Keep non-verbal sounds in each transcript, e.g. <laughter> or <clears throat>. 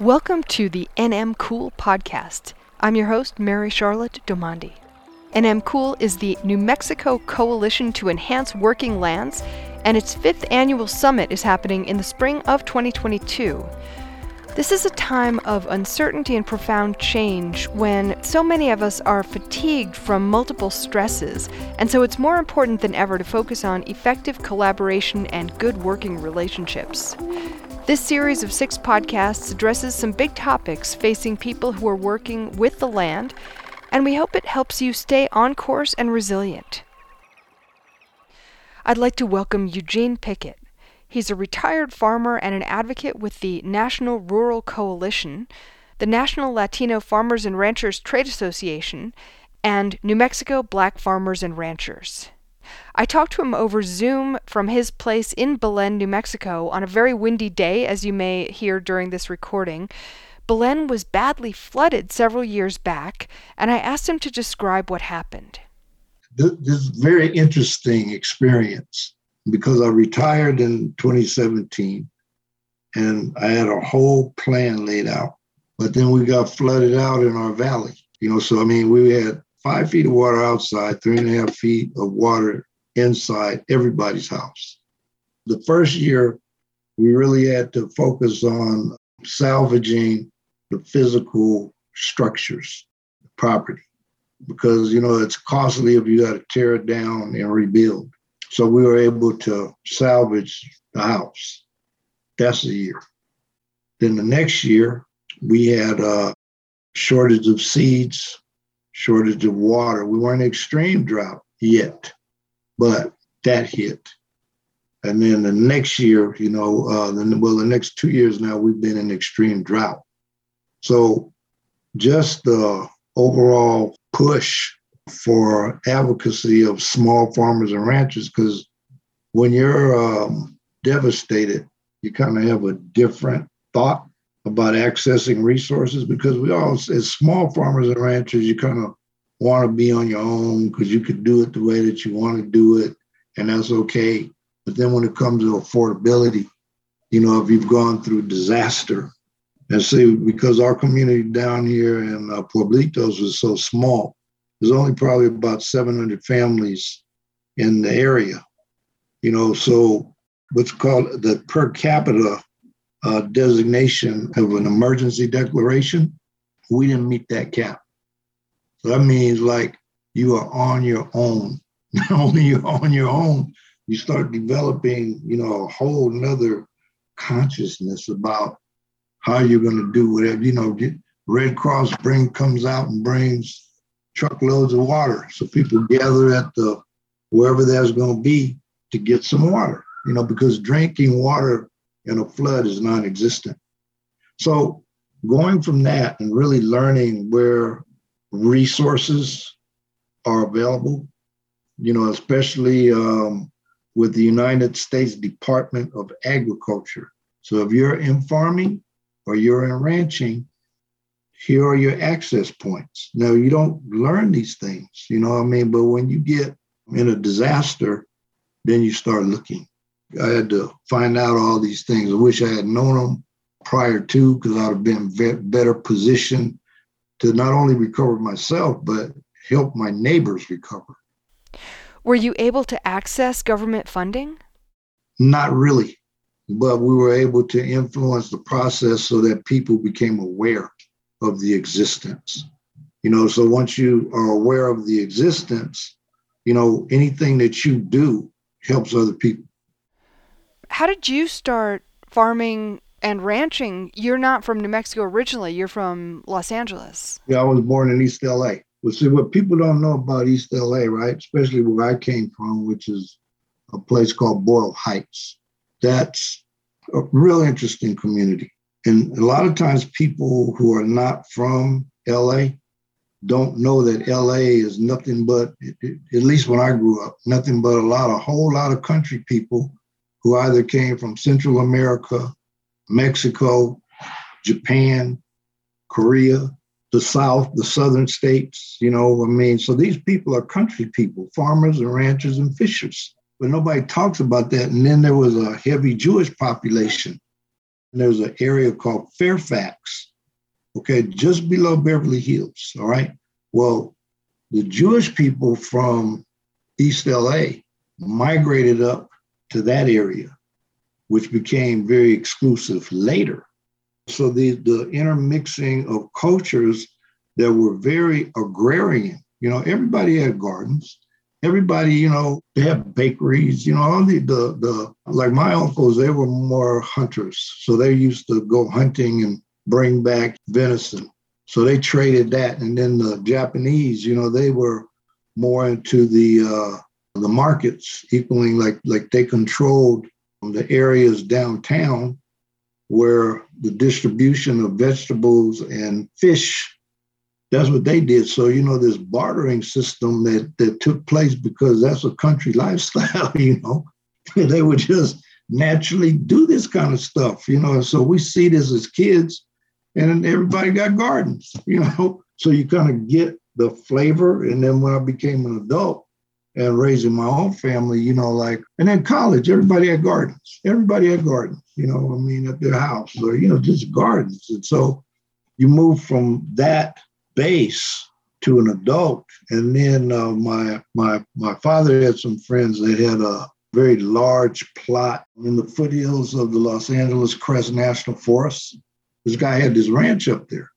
Welcome to the NM Cool podcast. I'm your host, Mary Charlotte Domandi. NM Cool is the New Mexico Coalition to Enhance Working Lands, and its fifth annual summit is happening in the spring of 2022. This is a time of uncertainty and profound change when so many of us are fatigued from multiple stresses, and so it's more important than ever to focus on effective collaboration and good working relationships. This series of six podcasts addresses some big topics facing people who are working with the land, and we hope it helps you stay on course and resilient. I'd like to welcome Eugene Pickett. He's a retired farmer and an advocate with the National Rural Coalition, the National Latino Farmers and Ranchers Trade Association, and New Mexico Black Farmers and Ranchers. I talked to him over Zoom from his place in Belen, New Mexico, on a very windy day, as you may hear during this recording. Belen was badly flooded several years back, and I asked him to describe what happened. This very interesting experience because I retired in 2017 and I had a whole plan laid out. But then we got flooded out in our valley. You know, so I mean, we had five feet of water outside, three and a half feet of water inside everybody's house. The first year, we really had to focus on salvaging the physical structures, the property, because you know it's costly if you got to tear it down and rebuild. So we were able to salvage the house. That's the year. Then the next year, we had a shortage of seeds, shortage of water. We weren't extreme drought yet, but that hit. And then the next year, you know, uh, then well, the next two years now, we've been in extreme drought. So just the overall push for advocacy of small farmers and ranchers because when you're um, devastated, you kind of have a different thought about accessing resources because we all, as small farmers and ranchers, you kind of want to be on your own because you can do it the way that you want to do it, and that's okay. But then when it comes to affordability, you know, if you've gone through disaster, and see, because our community down here in uh, Pueblitos was so small, there's only probably about 700 families in the area. You know, so what's called the per capita uh, designation of an emergency declaration, we didn't meet that cap. So that means like you are on your own. <laughs> Not only you're on your own, you start developing, you know, a whole nother consciousness about how you're going to do whatever. You know, Red Cross bring comes out and brings truckloads of water. So people gather at the wherever there's going to be to get some water, you know, because drinking water in a flood is non existent. So going from that and really learning where resources are available, you know, especially um, with the United States Department of Agriculture. So if you're in farming or you're in ranching, here are your access points. Now, you don't learn these things, you know what I mean? But when you get in a disaster, then you start looking. I had to find out all these things. I wish I had known them prior to because I'd have been better positioned to not only recover myself, but help my neighbors recover. Were you able to access government funding? Not really, but we were able to influence the process so that people became aware of the existence. You know, so once you are aware of the existence, you know, anything that you do helps other people. How did you start farming and ranching? You're not from New Mexico originally, you're from Los Angeles. Yeah, I was born in East LA. Well, see, what people don't know about East LA, right? Especially where I came from, which is a place called Boyle Heights. That's a real interesting community. And a lot of times people who are not from LA don't know that LA is nothing but, at least when I grew up, nothing but a lot, a whole lot of country people who either came from Central America, Mexico, Japan, Korea, the South, the Southern states, you know, I mean, so these people are country people, farmers and ranchers and fishers. But nobody talks about that. And then there was a heavy Jewish population And there's an area called Fairfax, okay, just below Beverly Hills. All right. Well, the Jewish people from East LA migrated up to that area, which became very exclusive later. So the, the intermixing of cultures that were very agrarian, you know, everybody had gardens. Everybody, you know, they have bakeries, you know, all the, the, the, like my uncles, they were more hunters. So they used to go hunting and bring back venison. So they traded that. And then the Japanese, you know, they were more into the, uh, the markets equaling like like they controlled the areas downtown where the distribution of vegetables and fish that's what they did. So you know this bartering system that that took place because that's a country <laughs> lifestyle <laughs> you know <laughs> they would just naturally do this kind of stuff you know. So we see this as kids and everybody got gardens you know. So you kind of get the flavor. And then when i became an adult and raising my own family, you know, like, and then college, everybody had gardens. Everybody had gardens, you know, I mean, at their house or, you know, just gardens. And so you move from that base to an adult. And then uh, my, my, my father had some friends that had a very large plot in the foothills of the Los Angeles Crest National Forest. This guy had this ranch up there.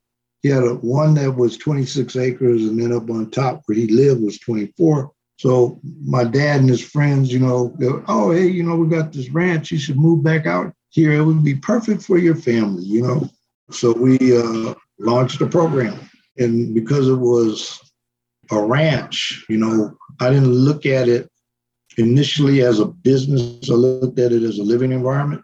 He had a one that was 26 acres, and then up on top where he lived was 24 so my dad and his friends, you know, oh, hey, you know, we got this ranch. You should move back out here. It would be perfect for your family, you know. So we uh, launched a program. And because it was a ranch, you know, I didn't look at it initially as a business. I looked at it as a living environment.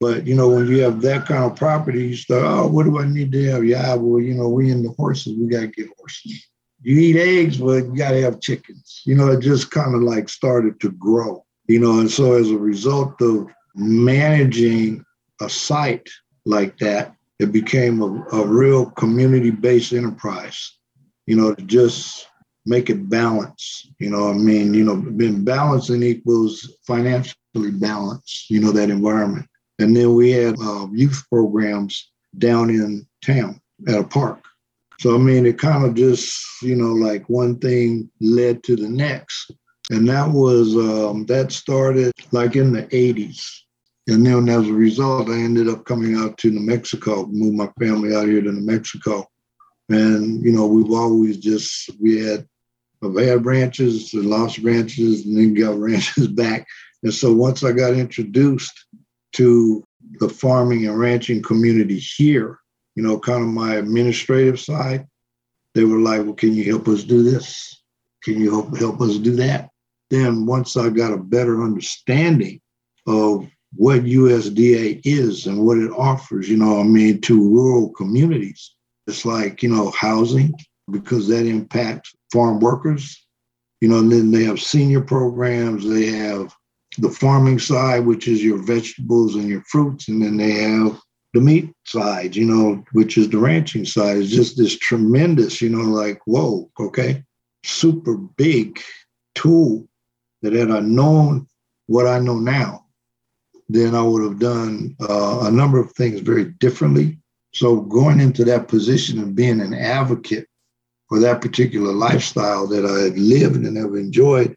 But you know, when you have that kind of property, you start, oh, what do I need to have? Yeah, well, you know, we in the horses, we gotta get horses you eat eggs, but you got to have chickens. You know, it just kind of like started to grow, you know, and so as a result of managing a site like that, it became a, a real community based enterprise, you know, to just make it balance. You know, I mean, you know, being balancing equals financially balanced, you know, that environment. And then we had uh, youth programs down in town at a park so, I mean, it kind of just, you know, like one thing led to the next. And that was, um, that started like in the 80s. And then as a result, I ended up coming out to New Mexico, moved my family out here to New Mexico. And, you know, we've always just, we had, I've had ranches and lost ranches and then got <laughs> ranches back. And so once I got introduced to the farming and ranching community here, you know, kind of my administrative side, they were like, well, can you help us do this? Can you help, help us do that? Then once I got a better understanding of what USDA is and what it offers, you know, I mean, to rural communities, it's like, you know, housing, because that impacts farm workers, you know, and then they have senior programs, they have the farming side, which is your vegetables and your fruits, and then they have the meat side, you know, which is the ranching side, is just this tremendous, you know, like, whoa, okay, super big tool that had I known what I know now, then I would have done uh, a number of things very differently. So going into that position of being an advocate for that particular lifestyle that I had lived and have enjoyed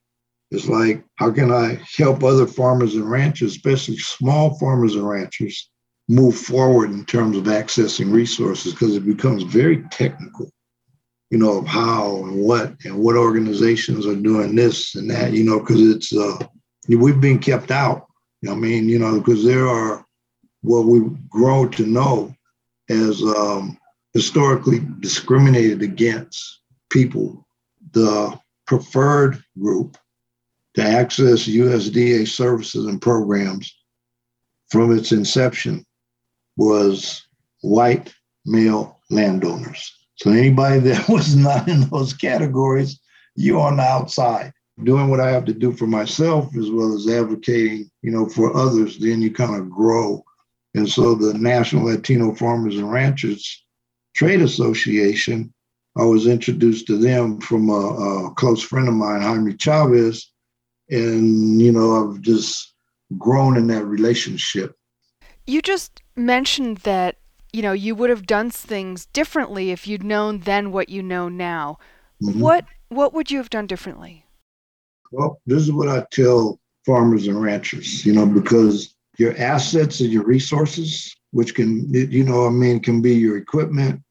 is like, how can I help other farmers and ranchers, especially small farmers and ranchers, move forward in terms of accessing resources because it becomes very technical, you know, of how and what and what organizations are doing this and that, you know, because it's uh, we've been kept out. I mean, you know, because there are what we've grown to know as um, historically discriminated against people, the preferred group to access USDA services and programs from its inception was white male landowners. So anybody <laughs> that was not in those categories, you're on the outside. Doing what I have to do for myself as well as advocating, you know, for others, then you kind of grow. And so the National Latino Farmers and Ranchers Trade Association, I was introduced to them from a, a close friend of mine, Jaime Chavez. And, you know, I've just grown in that relationship You just mentioned that, you know, you would have done things differently if you'd known then what you know now. Mm-hmm. What what would you have done differently? Well, this is what I tell farmers and ranchers, you know, because your assets and your resources, which can, you know, I mean, can be your equipment,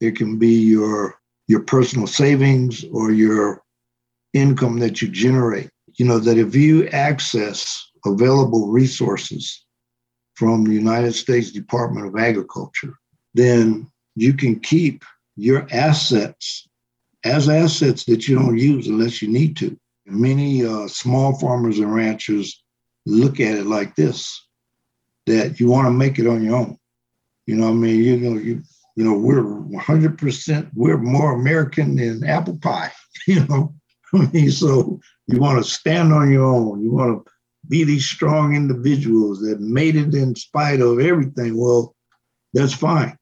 it can be your your personal savings or your income that you generate. You know, that if you access available resources from the United States Department of Agriculture, then you can keep your assets as assets that you don't use unless you need to. Many uh, small farmers and ranchers look at it like this that you want to make it on your own. You know, I mean, you know, you you know, we're 100%, we're more American than apple pie, <laughs> you know. I mean, so you want to stand on your own. You want to be these strong individuals that made it in spite of everything. Well, that's fine.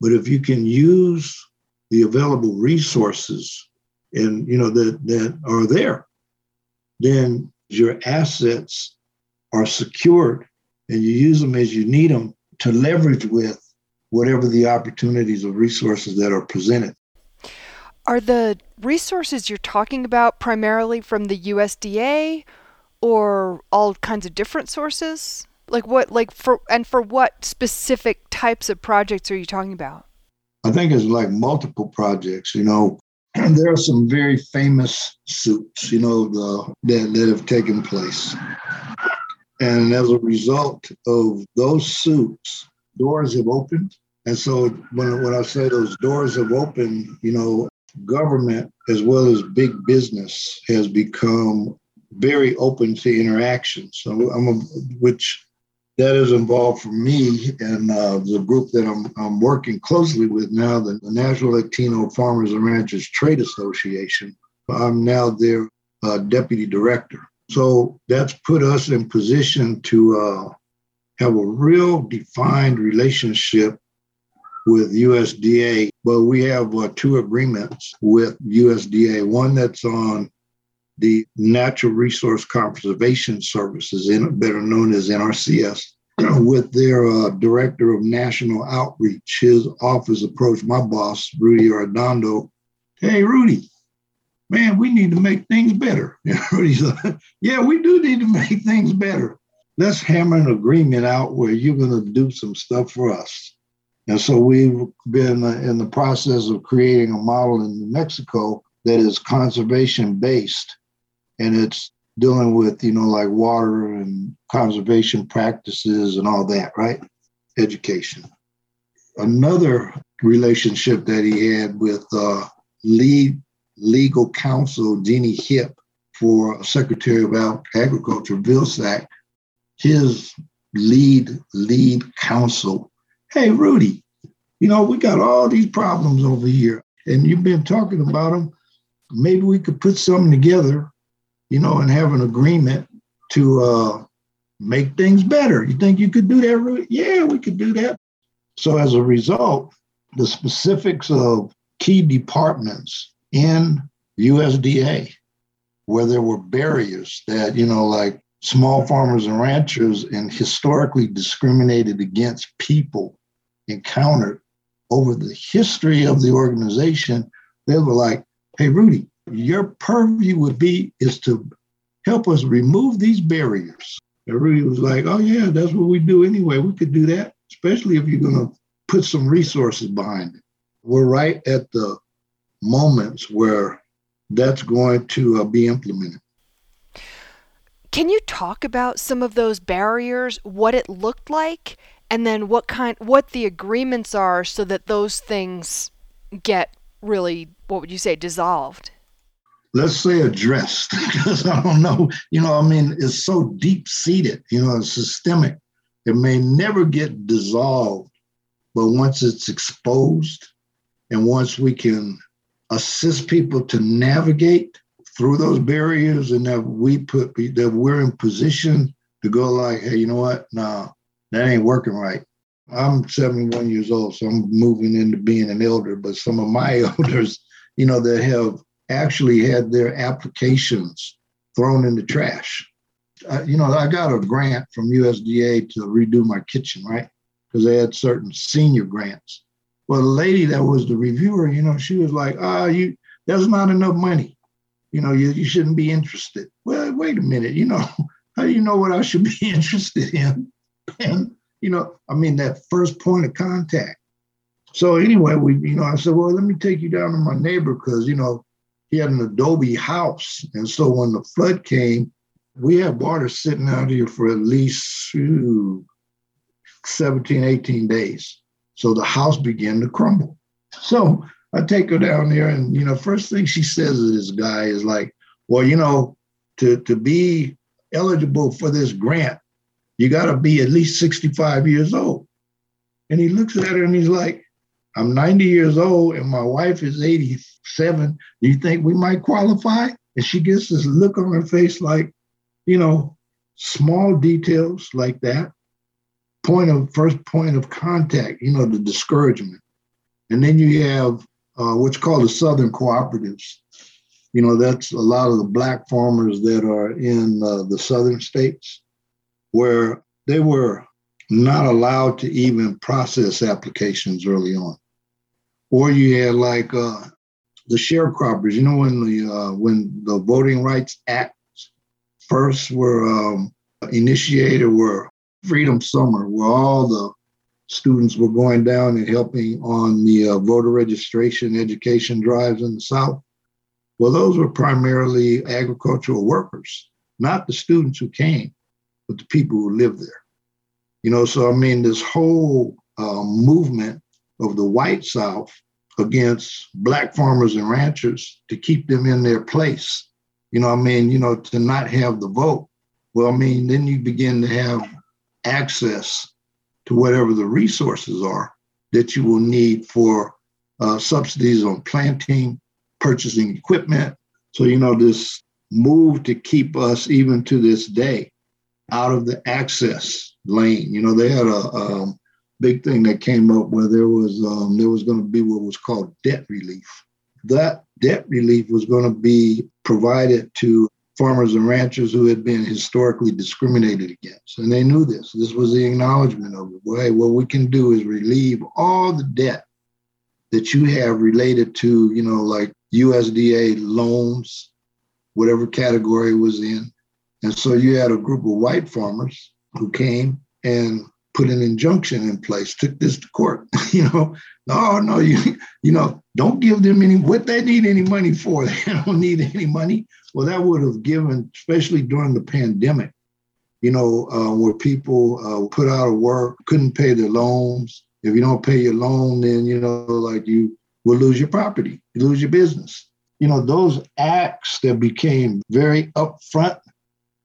But if you can use the available resources and you know that that are there, then your assets are secured and you use them as you need them to leverage with whatever the opportunities or resources that are presented. Are the resources you're talking about primarily from the USDA or all kinds of different sources? Like what like for and for what specific types of projects are you talking about? I think it's like multiple projects, you know. <clears throat> There are some very famous suits, you know, the, that, that have taken place. And as a result of those suits, doors have opened. And so when, when I say those doors have opened, you know, government as well as big business has become very open to interaction. So I'm a, which that is involved for me and uh, the group that I'm, I'm working closely with now, the, the National Latino Farmers and Ranchers Trade Association. I'm now their uh, deputy director. So that's put us in position to uh, have a real defined relationship with USDA. But we have uh, two agreements with USDA one that's on the Natural Resource Conservation Services, better known as NRCS, <clears throat> with their uh, Director of National Outreach. His office approached my boss, Rudy Arredondo. Hey, Rudy, man, we need to make things better. <laughs> Rudy's like, yeah, we do need to make things better. Let's hammer an agreement out where you're going to do some stuff for us. And so we've been uh, in the process of creating a model in New Mexico that is conservation based and it's dealing with you know like water and conservation practices and all that right? Education. Another relationship that he had with uh, lead legal counsel Jeannie Hipp for secretary of agriculture vilsack his lead lead counsel. Hey rudy you know we got all these problems over here and you've been talking about them maybe we could put something together you know, and have an agreement to uh, make things better. You think you could do that? Yeah, we could do that. So as a result, the specifics of key departments in USDA, where there were barriers that, you know, like small farmers and ranchers and historically discriminated against people encountered over the history of the organization, they were like, hey, Rudy, your purview would be is to help us remove these barriers. Rudy was like, oh, yeah, that's what we do anyway. We could do that, especially if you're going to put some resources behind it. We're right at the moments where that's going to uh, be implemented. Can you talk about some of those barriers, what it looked like, and then what kind what the agreements are so that those things get really what would you say dissolved? Let's say addressed <laughs> because I don't know, you know, I mean, it's so deep seated, you know, it's systemic. It may never get dissolved, but once it's exposed and once we can assist people to navigate through those barriers and that we put that we're in position to go like, hey, you know what? No, that ain't working right. I'm 71 years old, so I'm moving into being an elder, but some of my <laughs> elders, you know, that have actually had their applications thrown in the trash. uh, you know, I got a grant from USDA to redo my kitchen, right? Because they had certain senior grants. Well, the lady that was the reviewer, you know, she was like, ah, you, there's not enough money. You know, you, you shouldn't be interested. Well, wait a minute, you know, <laughs> how do you know what I should be <laughs> interested in? And, you know, I mean, that first point of contact. So anyway, we, you know, I said, well, let me take you down to my neighbor because, you know, he had an adobe house. And so when the flood came, we had water sitting out here for at least ooh, 17, 18 days. So the house began to crumble. So I take her down there, and you know, first thing she says to this guy is like, "Well, you know, to to be eligible for this grant, you got to be at least 65 years old." And he looks at her and he's like, "I'm 90 years old, and my wife is 87. Do you think we might qualify?" And she gets this look on her face like, you know, small details like that. Point of first point of contact, you know, the discouragement. And then you have uh, what's called the Southern Cooperatives. You know, that's a lot of the black farmers that are in uh, the southern states where they were not allowed to even process applications early on. Or you had like uh, the sharecroppers, you know, when the uh, when the Voting Rights Act first were um, initiated were Freedom Summer, where all the students were going down and helping on the uh, voter registration education drives in the South. Well, those were primarily agricultural workers, not the students who came, but the people who lived there. You know, so I mean, this whole uh, movement of the white South against black farmers and ranchers to keep them in their place you know, I mean, you know, to not have the vote. Well, I mean, then you begin to have access to whatever the resources are that you will need for uh, subsidies on planting, purchasing equipment. So, you know, this move to keep us even to this day out of the access lane. You know, they had a um, big thing that came up where there was um, there was going to be what was called debt relief. That debt relief was going to be provided to farmers and ranchers who had been historically discriminated against. And they knew this. This was the acknowledgement of it. Well, hey, what we can do is relieve all the debt that you have related to, you know, like USDA loans, whatever category it was in. And so you had a group of white farmers who came and put an injunction in place, took this to court. <laughs> you know, no, no, you, you know, don't give them any what they need any money for. <laughs> They don't need any money. Well, that would have given, especially during the pandemic, you know, uh, where people uh, put out of work, couldn't pay their loans. If you don't pay your loan, then you know, like you will lose your property, you lose your business. You know, those acts that became very upfront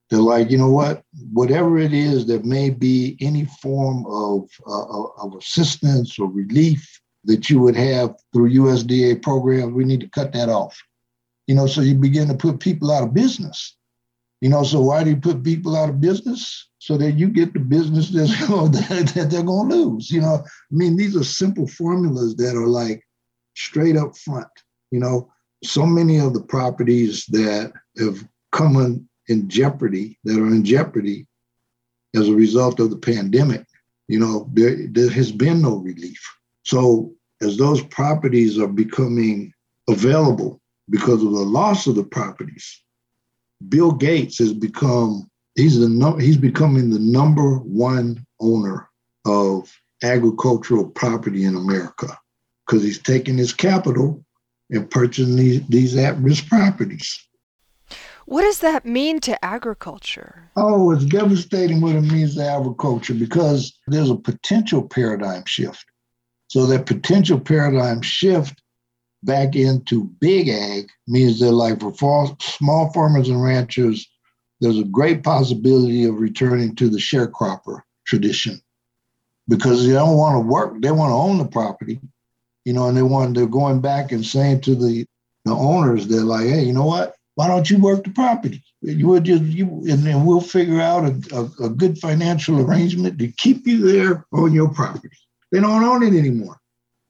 they're like, you know what? Whatever it is that may be any form of, uh, of assistance or relief that you would have through USDA programs, we need to cut that off. You know, so you begin to put people out of business. You know, so why do you put people out of business? So that you get the business that's, <laughs> that they're going to lose. You know, I mean, these are simple formulas that are like straight up front. You know, so many of the properties that have come in, in jeopardy, that are in jeopardy as a result of the pandemic, you know, there, there has been no relief. So as those properties are becoming available because of the loss of the properties, Bill Gates has become he's the no, he's becoming the number one owner of agricultural property in America because he's taking his capital and purchasing these, these at-risk properties. What does that mean to agriculture? Oh, it's devastating what it means to agriculture because there's a potential paradigm shift. So that potential paradigm shift back into big ag means that like for small farmers and ranchers, there's a great possibility of returning to the sharecropper tradition because they don't want to work, they want to own the property, you know, and they want they're going back and saying to the the owners, they're like, hey, you know what? Why don't you work the property? You would just you, and then we'll figure out a, a, a good financial arrangement to keep you there on your property. They don't own it anymore.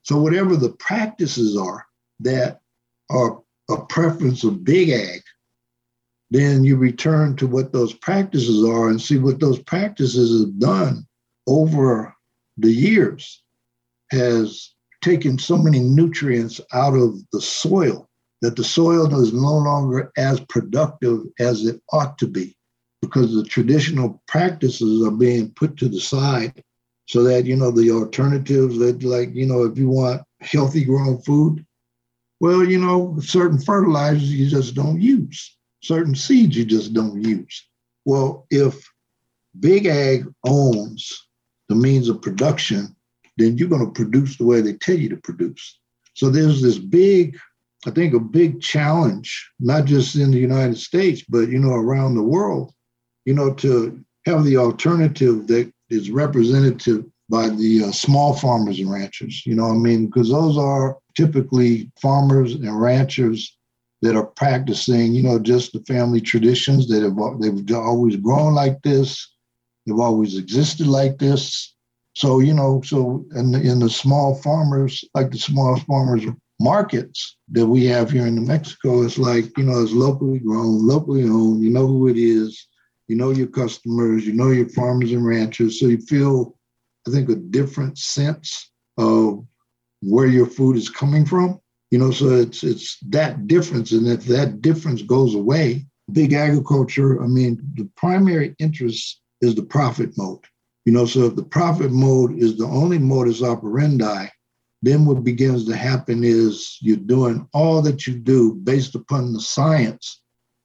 So whatever the practices are that are a preference of big ag, then you return to what those practices are and see what those practices have done over the years has taken so many nutrients out of the soil that the soil is no longer as productive as it ought to be because the traditional practices are being put to the side so that you know the alternatives that like you know if you want healthy grown food well you know certain fertilizers you just don't use. Certain seeds you just don't use. Well if big ag owns the means of production then you're going to produce the way they tell you to produce. So there's this big i think a big challenge not just in the united states but you know around the world you know, to have the alternative that is represented by the uh, small farmers and ranchers. You know, I mean, because those are typically farmers and ranchers that are practicing, you know, just the family traditions that have they've always grown like this, they've always existed like this. So you know, so in the, in the small farmers, like the small farmers markets that we have here in New Mexico, it's like you know, it's locally grown, locally owned. You know who it is you know your customers, you know your farmers and ranchers, so you feel, I think, a different sense of where your food is coming from. You know, so it's it's that difference, and if that difference goes away, big agriculture. I mean, the primary interest is the profit mode. You know, so if the profit mode is the only modus operandi, then what begins to happen is you're doing all that you do based upon the science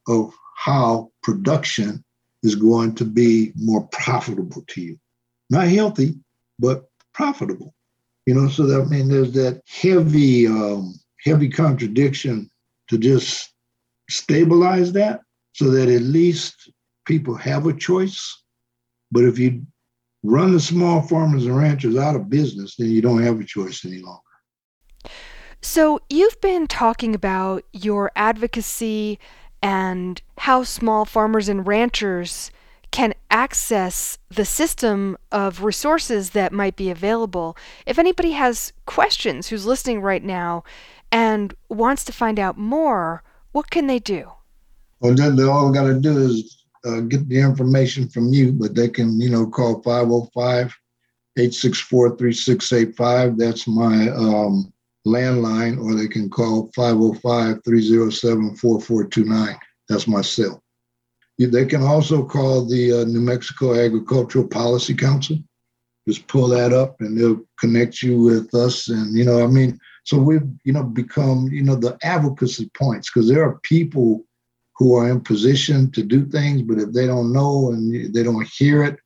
of how production is going to be more profitable to you. Not healthy, but profitable. You know, so that I mean there's that heavy, um, heavy contradiction to just stabilize that so that at least people have a choice. But if you run the small farmers and ranchers out of business, then you don't have a choice any longer. So, you've been talking about your advocacy and how small farmers and ranchers can access the system of resources that might be available. If anybody has questions who's listening right now and wants to find out more, what can they do? Well, then all they got to do is uh, get the information from you, but they can, you know, call 505 864 3685. That's my um, landline, or they can call 505 307 4429. That's my cell. They can also call the uh, New Mexico Agricultural Policy Council. Just pull that up and they'll connect you with us. And, you know, I mean, so we've, you know, become, you know, the advocacy points because there are people who are in position to do things, but if they don't know and they don't hear it,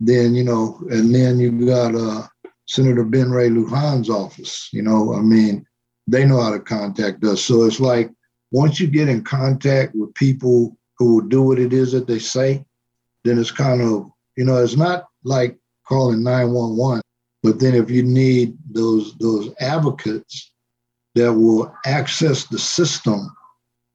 then, you know, and then you got uh, Senator Ben Ray Lujan's office. You know, I mean, they know how to contact us. So it's like once you get in contact with people who will do what it is that they say, then it's kind of, you know, it's not like calling 911. But then if you need those those advocates that will access the system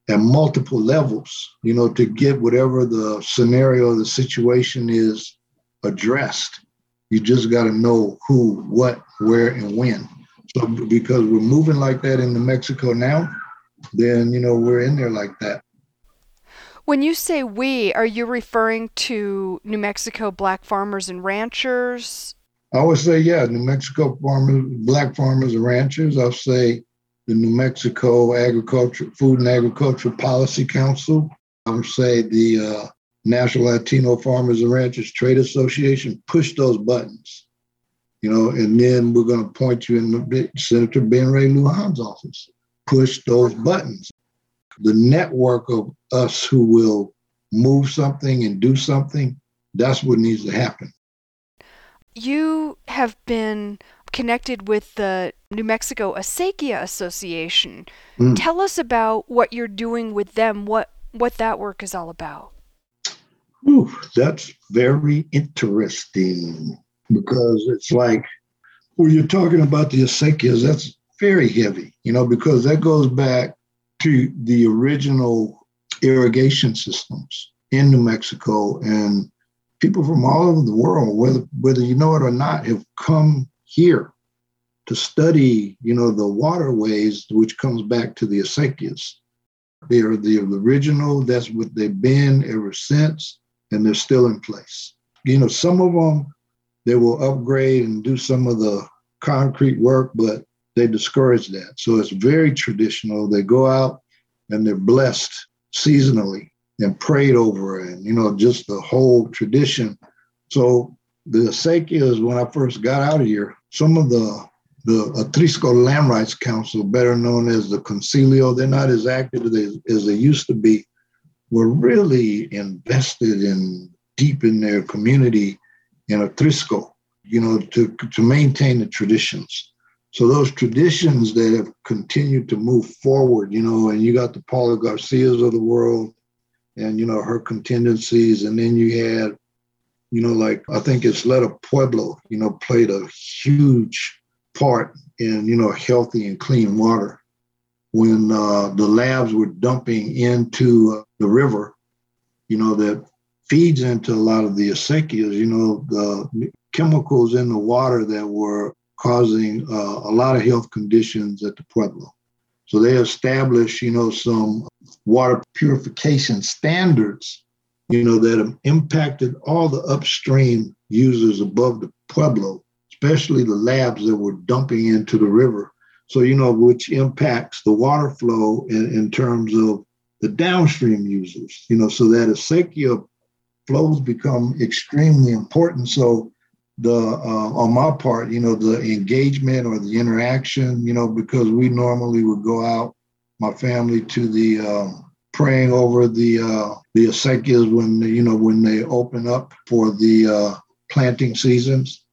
at multiple levels, you know, to get whatever the scenario, the situation is addressed, you just got to know who, what, where, and when. So because we're moving like that in New Mexico now, then you know we're in there like that. When you say we, are you referring to New Mexico black farmers and ranchers? I would say, yeah, New Mexico farmers, black farmers and ranchers. I'll say the New Mexico Agriculture, Food and Agricultural Policy Council. I would say the uh, National Latino Farmers and Ranchers Trade Association push those buttons, you know, and then we're going to point you in Senator Ben Ray Lujan's office. Push those buttons. The network of us who will move something and do something, that's what needs to happen. You have been connected with the New Mexico Acequia Association. Mm. Tell us about what you're doing with them, what what that work is all about. Ooh, that's very interesting because it's like when you're talking about the acequias, that's very heavy, you know, because that goes back to the original irrigation systems in New Mexico. And people from all over the world, whether whether you know it or not, have come here to study, you know, the waterways, which comes back to the acequias. They are the original. That's what they've been ever since, and they're still in place. You know, some of them they will upgrade and do some of the concrete work, but they discourage that. So it's very traditional. They go out and they're blessed seasonally and prayed over, and you know, just the whole tradition. So the acequias, when I first got out of here, some of the the Atrisco Land Rights Council, better known as the Concilio, they're not as active as, as they used to be, were really invested in deep in their community in Atrisco, you know, to, to maintain the traditions. So those traditions that have continued to move forward, you know, and you got the Paula Garcias of the world and, you know, her contingencies. And then you had, you know, like I think Isleta Pueblo, you know, played a huge part in you know healthy and clean water. When uh, the labs were dumping into uh, the river, you know that feeds into a lot of the acequias. You know the chemicals in the water that were causing uh, a lot of health conditions at the pueblo. So they established, you know, some water purification standards, you know, that impacted all the upstream users above the pueblo especially the labs that were dumping into the river. So, you know, which impacts the water flow in, in terms of the downstream users, you know, so that acequia flows become extremely important. So, the uh, on my part, you know, the engagement or the interaction, you know, because we normally would go out, my family, to the um, praying over the uh, the acequias when you know when they open up for the uh, planting seasons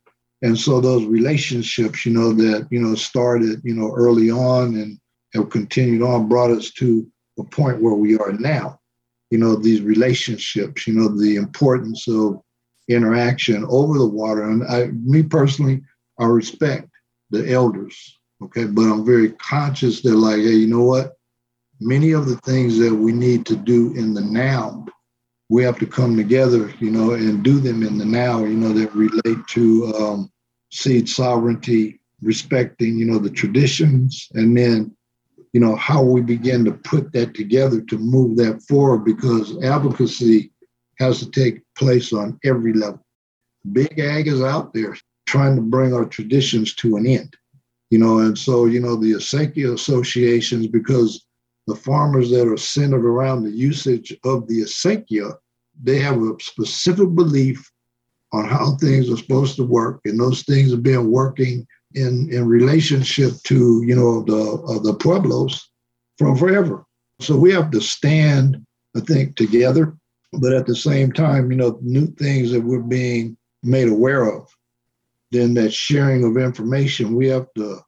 and so those relationships, you know, that, you know, started, you know, early on and have continued on brought us to a point where we are now. You know, these relationships, you know, the importance of interaction over the water. And I, me personally, I respect the elders, okay, but I'm very conscious that, like, hey, you know what? Many of the things that we need to do in the now, we have to come together, you know, and do them in the now, you know, that relate to um, seed sovereignty, respecting, you know, the traditions, and then, you know, how we begin to put that together to move that forward because advocacy has to take place on every level. Big ag is out there trying to bring our traditions to an end, you know, and so, you know, the acequia associations, because the farmers that are centered around the usage of the acequia, they have a specific belief on how things are supposed to work, and those things have been working in in relationship to you know the uh, the pueblos from forever. So we have to stand, I think, together, but at the same time, you know, new things that we're being made aware of. Then that sharing of information, we have to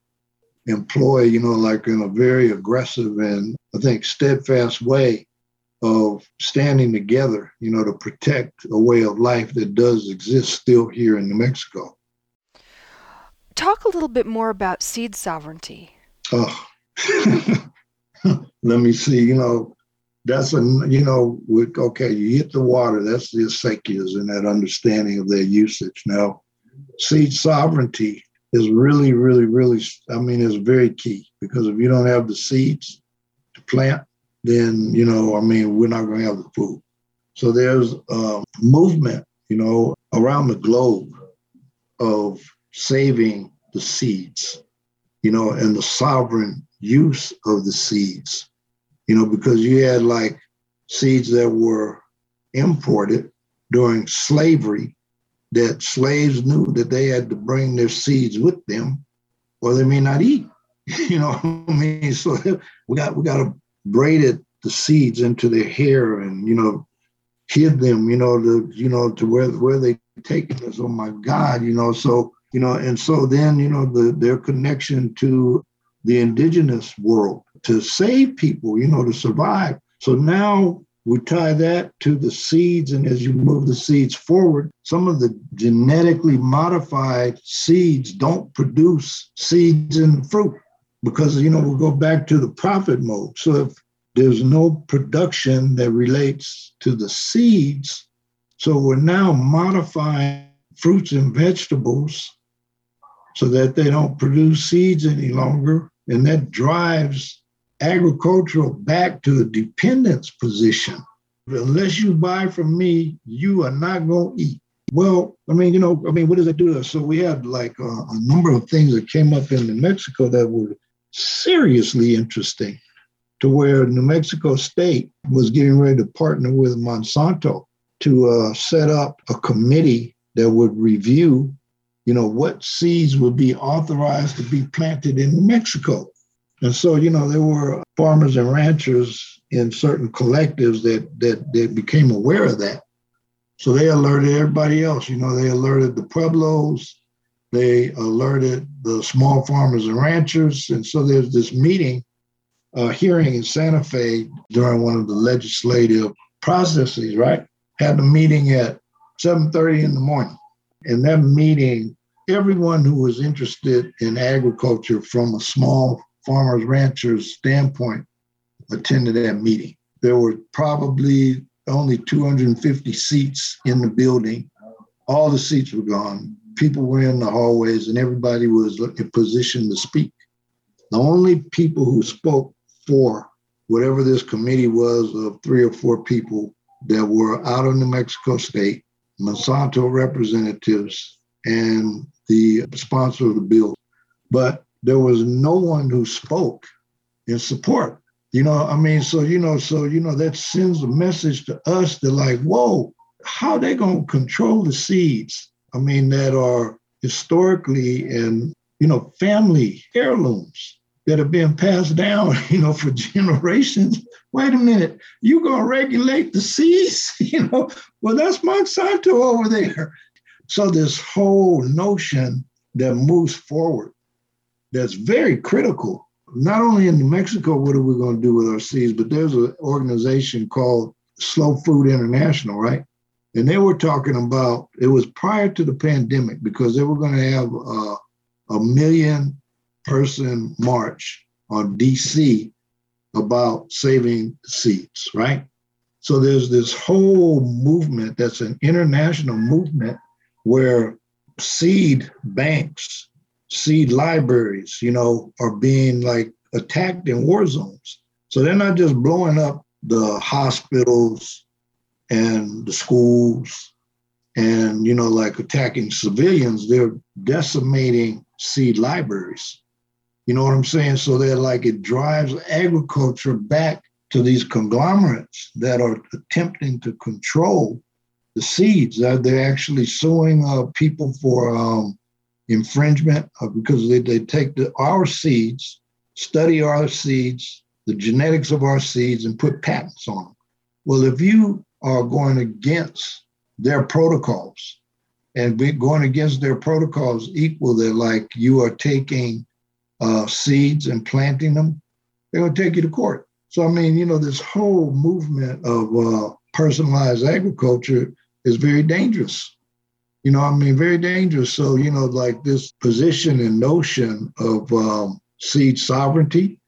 employ, you know, like in a very aggressive and I think steadfast way of standing together, you know, to protect a way of life that does exist still here in New Mexico. Talk a little bit more about seed sovereignty. Oh, <laughs> let me see. You know, that's a you know, with okay, you hit the water. That's the acequias and that understanding of their usage. Now, seed sovereignty is really, really, really. I mean, it's very key because if you don't have the seeds to plant, then you know, I mean, we're not going to have the food. So there's a movement, you know, around the globe of saving the seeds, you know, and the sovereign use of the seeds, you know, because you had like seeds that were imported during slavery that slaves knew that they had to bring their seeds with them or they may not eat. <laughs> You know, I mean, so <laughs> we got we got to braided the seeds into their hair and you know hid them you know to you know to where where they taken us oh my god you know so you know and so then you know the their connection to the indigenous world to save people you know to survive. So now we tie that to the seeds and as you move the seeds forward some of the genetically modified seeds don't produce seeds and fruit because you know we'll go back to the profit mode. So if there's no production that relates to the seeds, so we're now modifying fruits and vegetables so that they don't produce seeds any longer, and that drives agricultural back to a dependence position. Unless you buy from me, you are not going to eat. Well, I mean, you know, I mean, what does that do? So we had like uh, a number of things that came up in New Mexico that were seriously interesting to where New Mexico State was getting ready to partner with Monsanto to uh, set up a committee that would review, you know, what seeds would be authorized to be planted in New Mexico. And so, you know, there were farmers and ranchers in certain collectives that that, that became aware of that. So they alerted everybody else. You know, they alerted the Pueblos, they alerted the small farmers and ranchers. And so there's this meeting, uh, hearing in Santa Fe during one of the legislative processes, right? Had a meeting at 7:30 in the morning. In that meeting, everyone who was interested in agriculture from a small farmers ranchers standpoint attended that meeting. There were probably only 250 seats in the building. All the seats were gone. People were in the hallways and everybody was in position to speak. The only people who spoke for whatever this committee was of three or four people that were out of New Mexico State, Monsanto representatives, and the sponsor of the bill. But there was no one who spoke in support. You know, I mean, so you know, so you know, that sends a message to us that like, whoa, how they gonna control the seeds? I mean, that are historically and you know, family heirlooms that have been passed down, <laughs> you know, for generations. Wait a minute, you gonna regulate the seas? <laughs> You know, well, that's Monsanto over there. So this whole notion that moves forward, that's very critical. Not only in New Mexico, what are we to do with our seeds, but there's an organization called Slow Food International, right? And they were talking about it was prior to the pandemic because they were going to have uh, a million person march on DC about saving seeds, right? So there's this whole movement that's an international movement where seed banks, seed libraries, you know, are being like attacked in war zones. So they're not just blowing up the hospitals and the schools and, you know, like attacking civilians, they're decimating seed libraries. You know what I'm saying? So they're like it drives agriculture back to these conglomerates that are attempting to control the seeds. Uh, they're actually suing uh, people for um, infringement uh, because they, they take the, our seeds, study our seeds, the genetics of our seeds, and put patents on them. Well, if you are going against their protocols and going against their protocols equal that like you are taking uh, seeds and planting them, they're going to take you to court. So, I mean, you know, this whole movement of uh, personalized agriculture is very dangerous. You know, I mean, very dangerous. So, you know, like this position and notion of um, seed sovereignty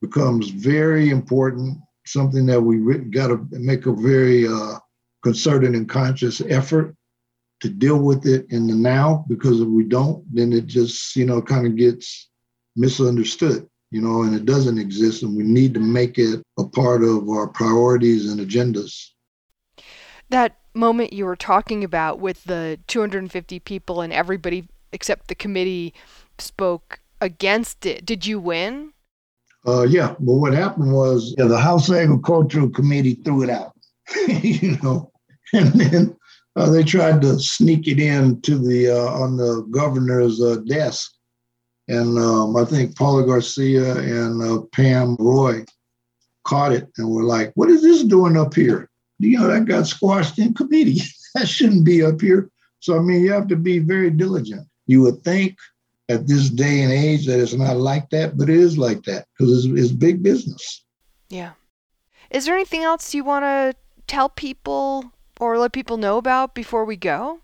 becomes very important, something that we re- got to make a very uh, concerted and conscious effort to deal with it in the now, because if we don't, then it just, you know, kind of gets misunderstood, you know, and it doesn't exist. And we need to make it a part of our priorities and agendas. That moment you were talking about with the 250 people and everybody except the committee spoke against it, did you win? Uh, yeah, but what happened was yeah, the House Agricultural Committee threw it out, <laughs> you know, and then uh, they tried to sneak it in to the uh, on the governor's uh, desk and um, I think Paula Garcia and uh, Pam Roy caught it and were like, what is this doing up here? You know, that got squashed in committee. <laughs> that shouldn't be up here. So, I mean, you have to be very diligent. You would think at this day and age that it's not like that, but it is like that because it's, it's big business. Yeah. Is there anything else you want to tell people or let people know about before we go?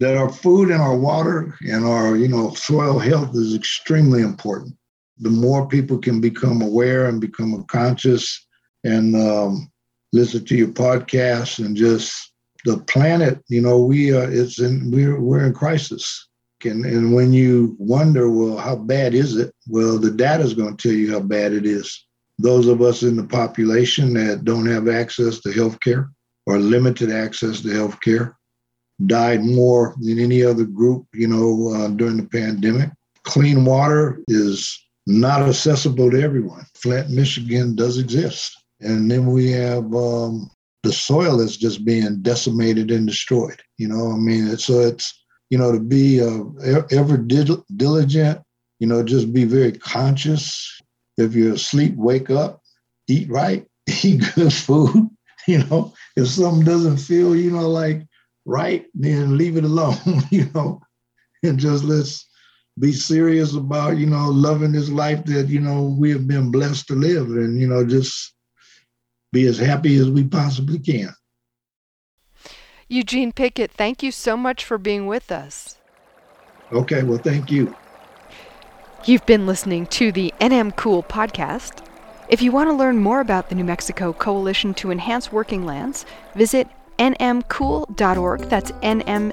that our food and our water and our you know soil health is extremely important the more people can become aware and become conscious and um, listen to your podcast and just the planet you know we are it's in we're, we're in crisis and, and when you wonder well how bad is it well the data is going to tell you how bad it is those of us in the population that don't have access to health care or limited access to health care died more than any other group, you know, uh, during the pandemic. Clean water is not accessible to everyone. Flint, Michigan does exist. And then we have um, the soil that's just being decimated and destroyed. You know, I mean, so it's, you know, to be uh, ever diligent, you know, just be very conscious. If you're asleep, wake up, eat right, <laughs> eat good food. <laughs> You know, if something doesn't feel, you know, like right, then leave it alone, <laughs> you know, and just let's be serious about, you know, loving this life that, you know, we have been blessed to live and, you know, just be as happy as we possibly can. Eugene Pickett, thank you so much for being with us. Okay, well, thank you. You've been listening to the NM Cool podcast. If you want to learn more about the New Mexico Coalition to Enhance Working Lands, visit nmcool.org. That's nmcewl.org,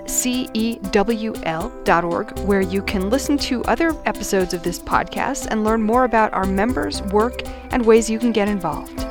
where you can listen to other episodes of this podcast and learn more about our members, work, and ways you can get involved.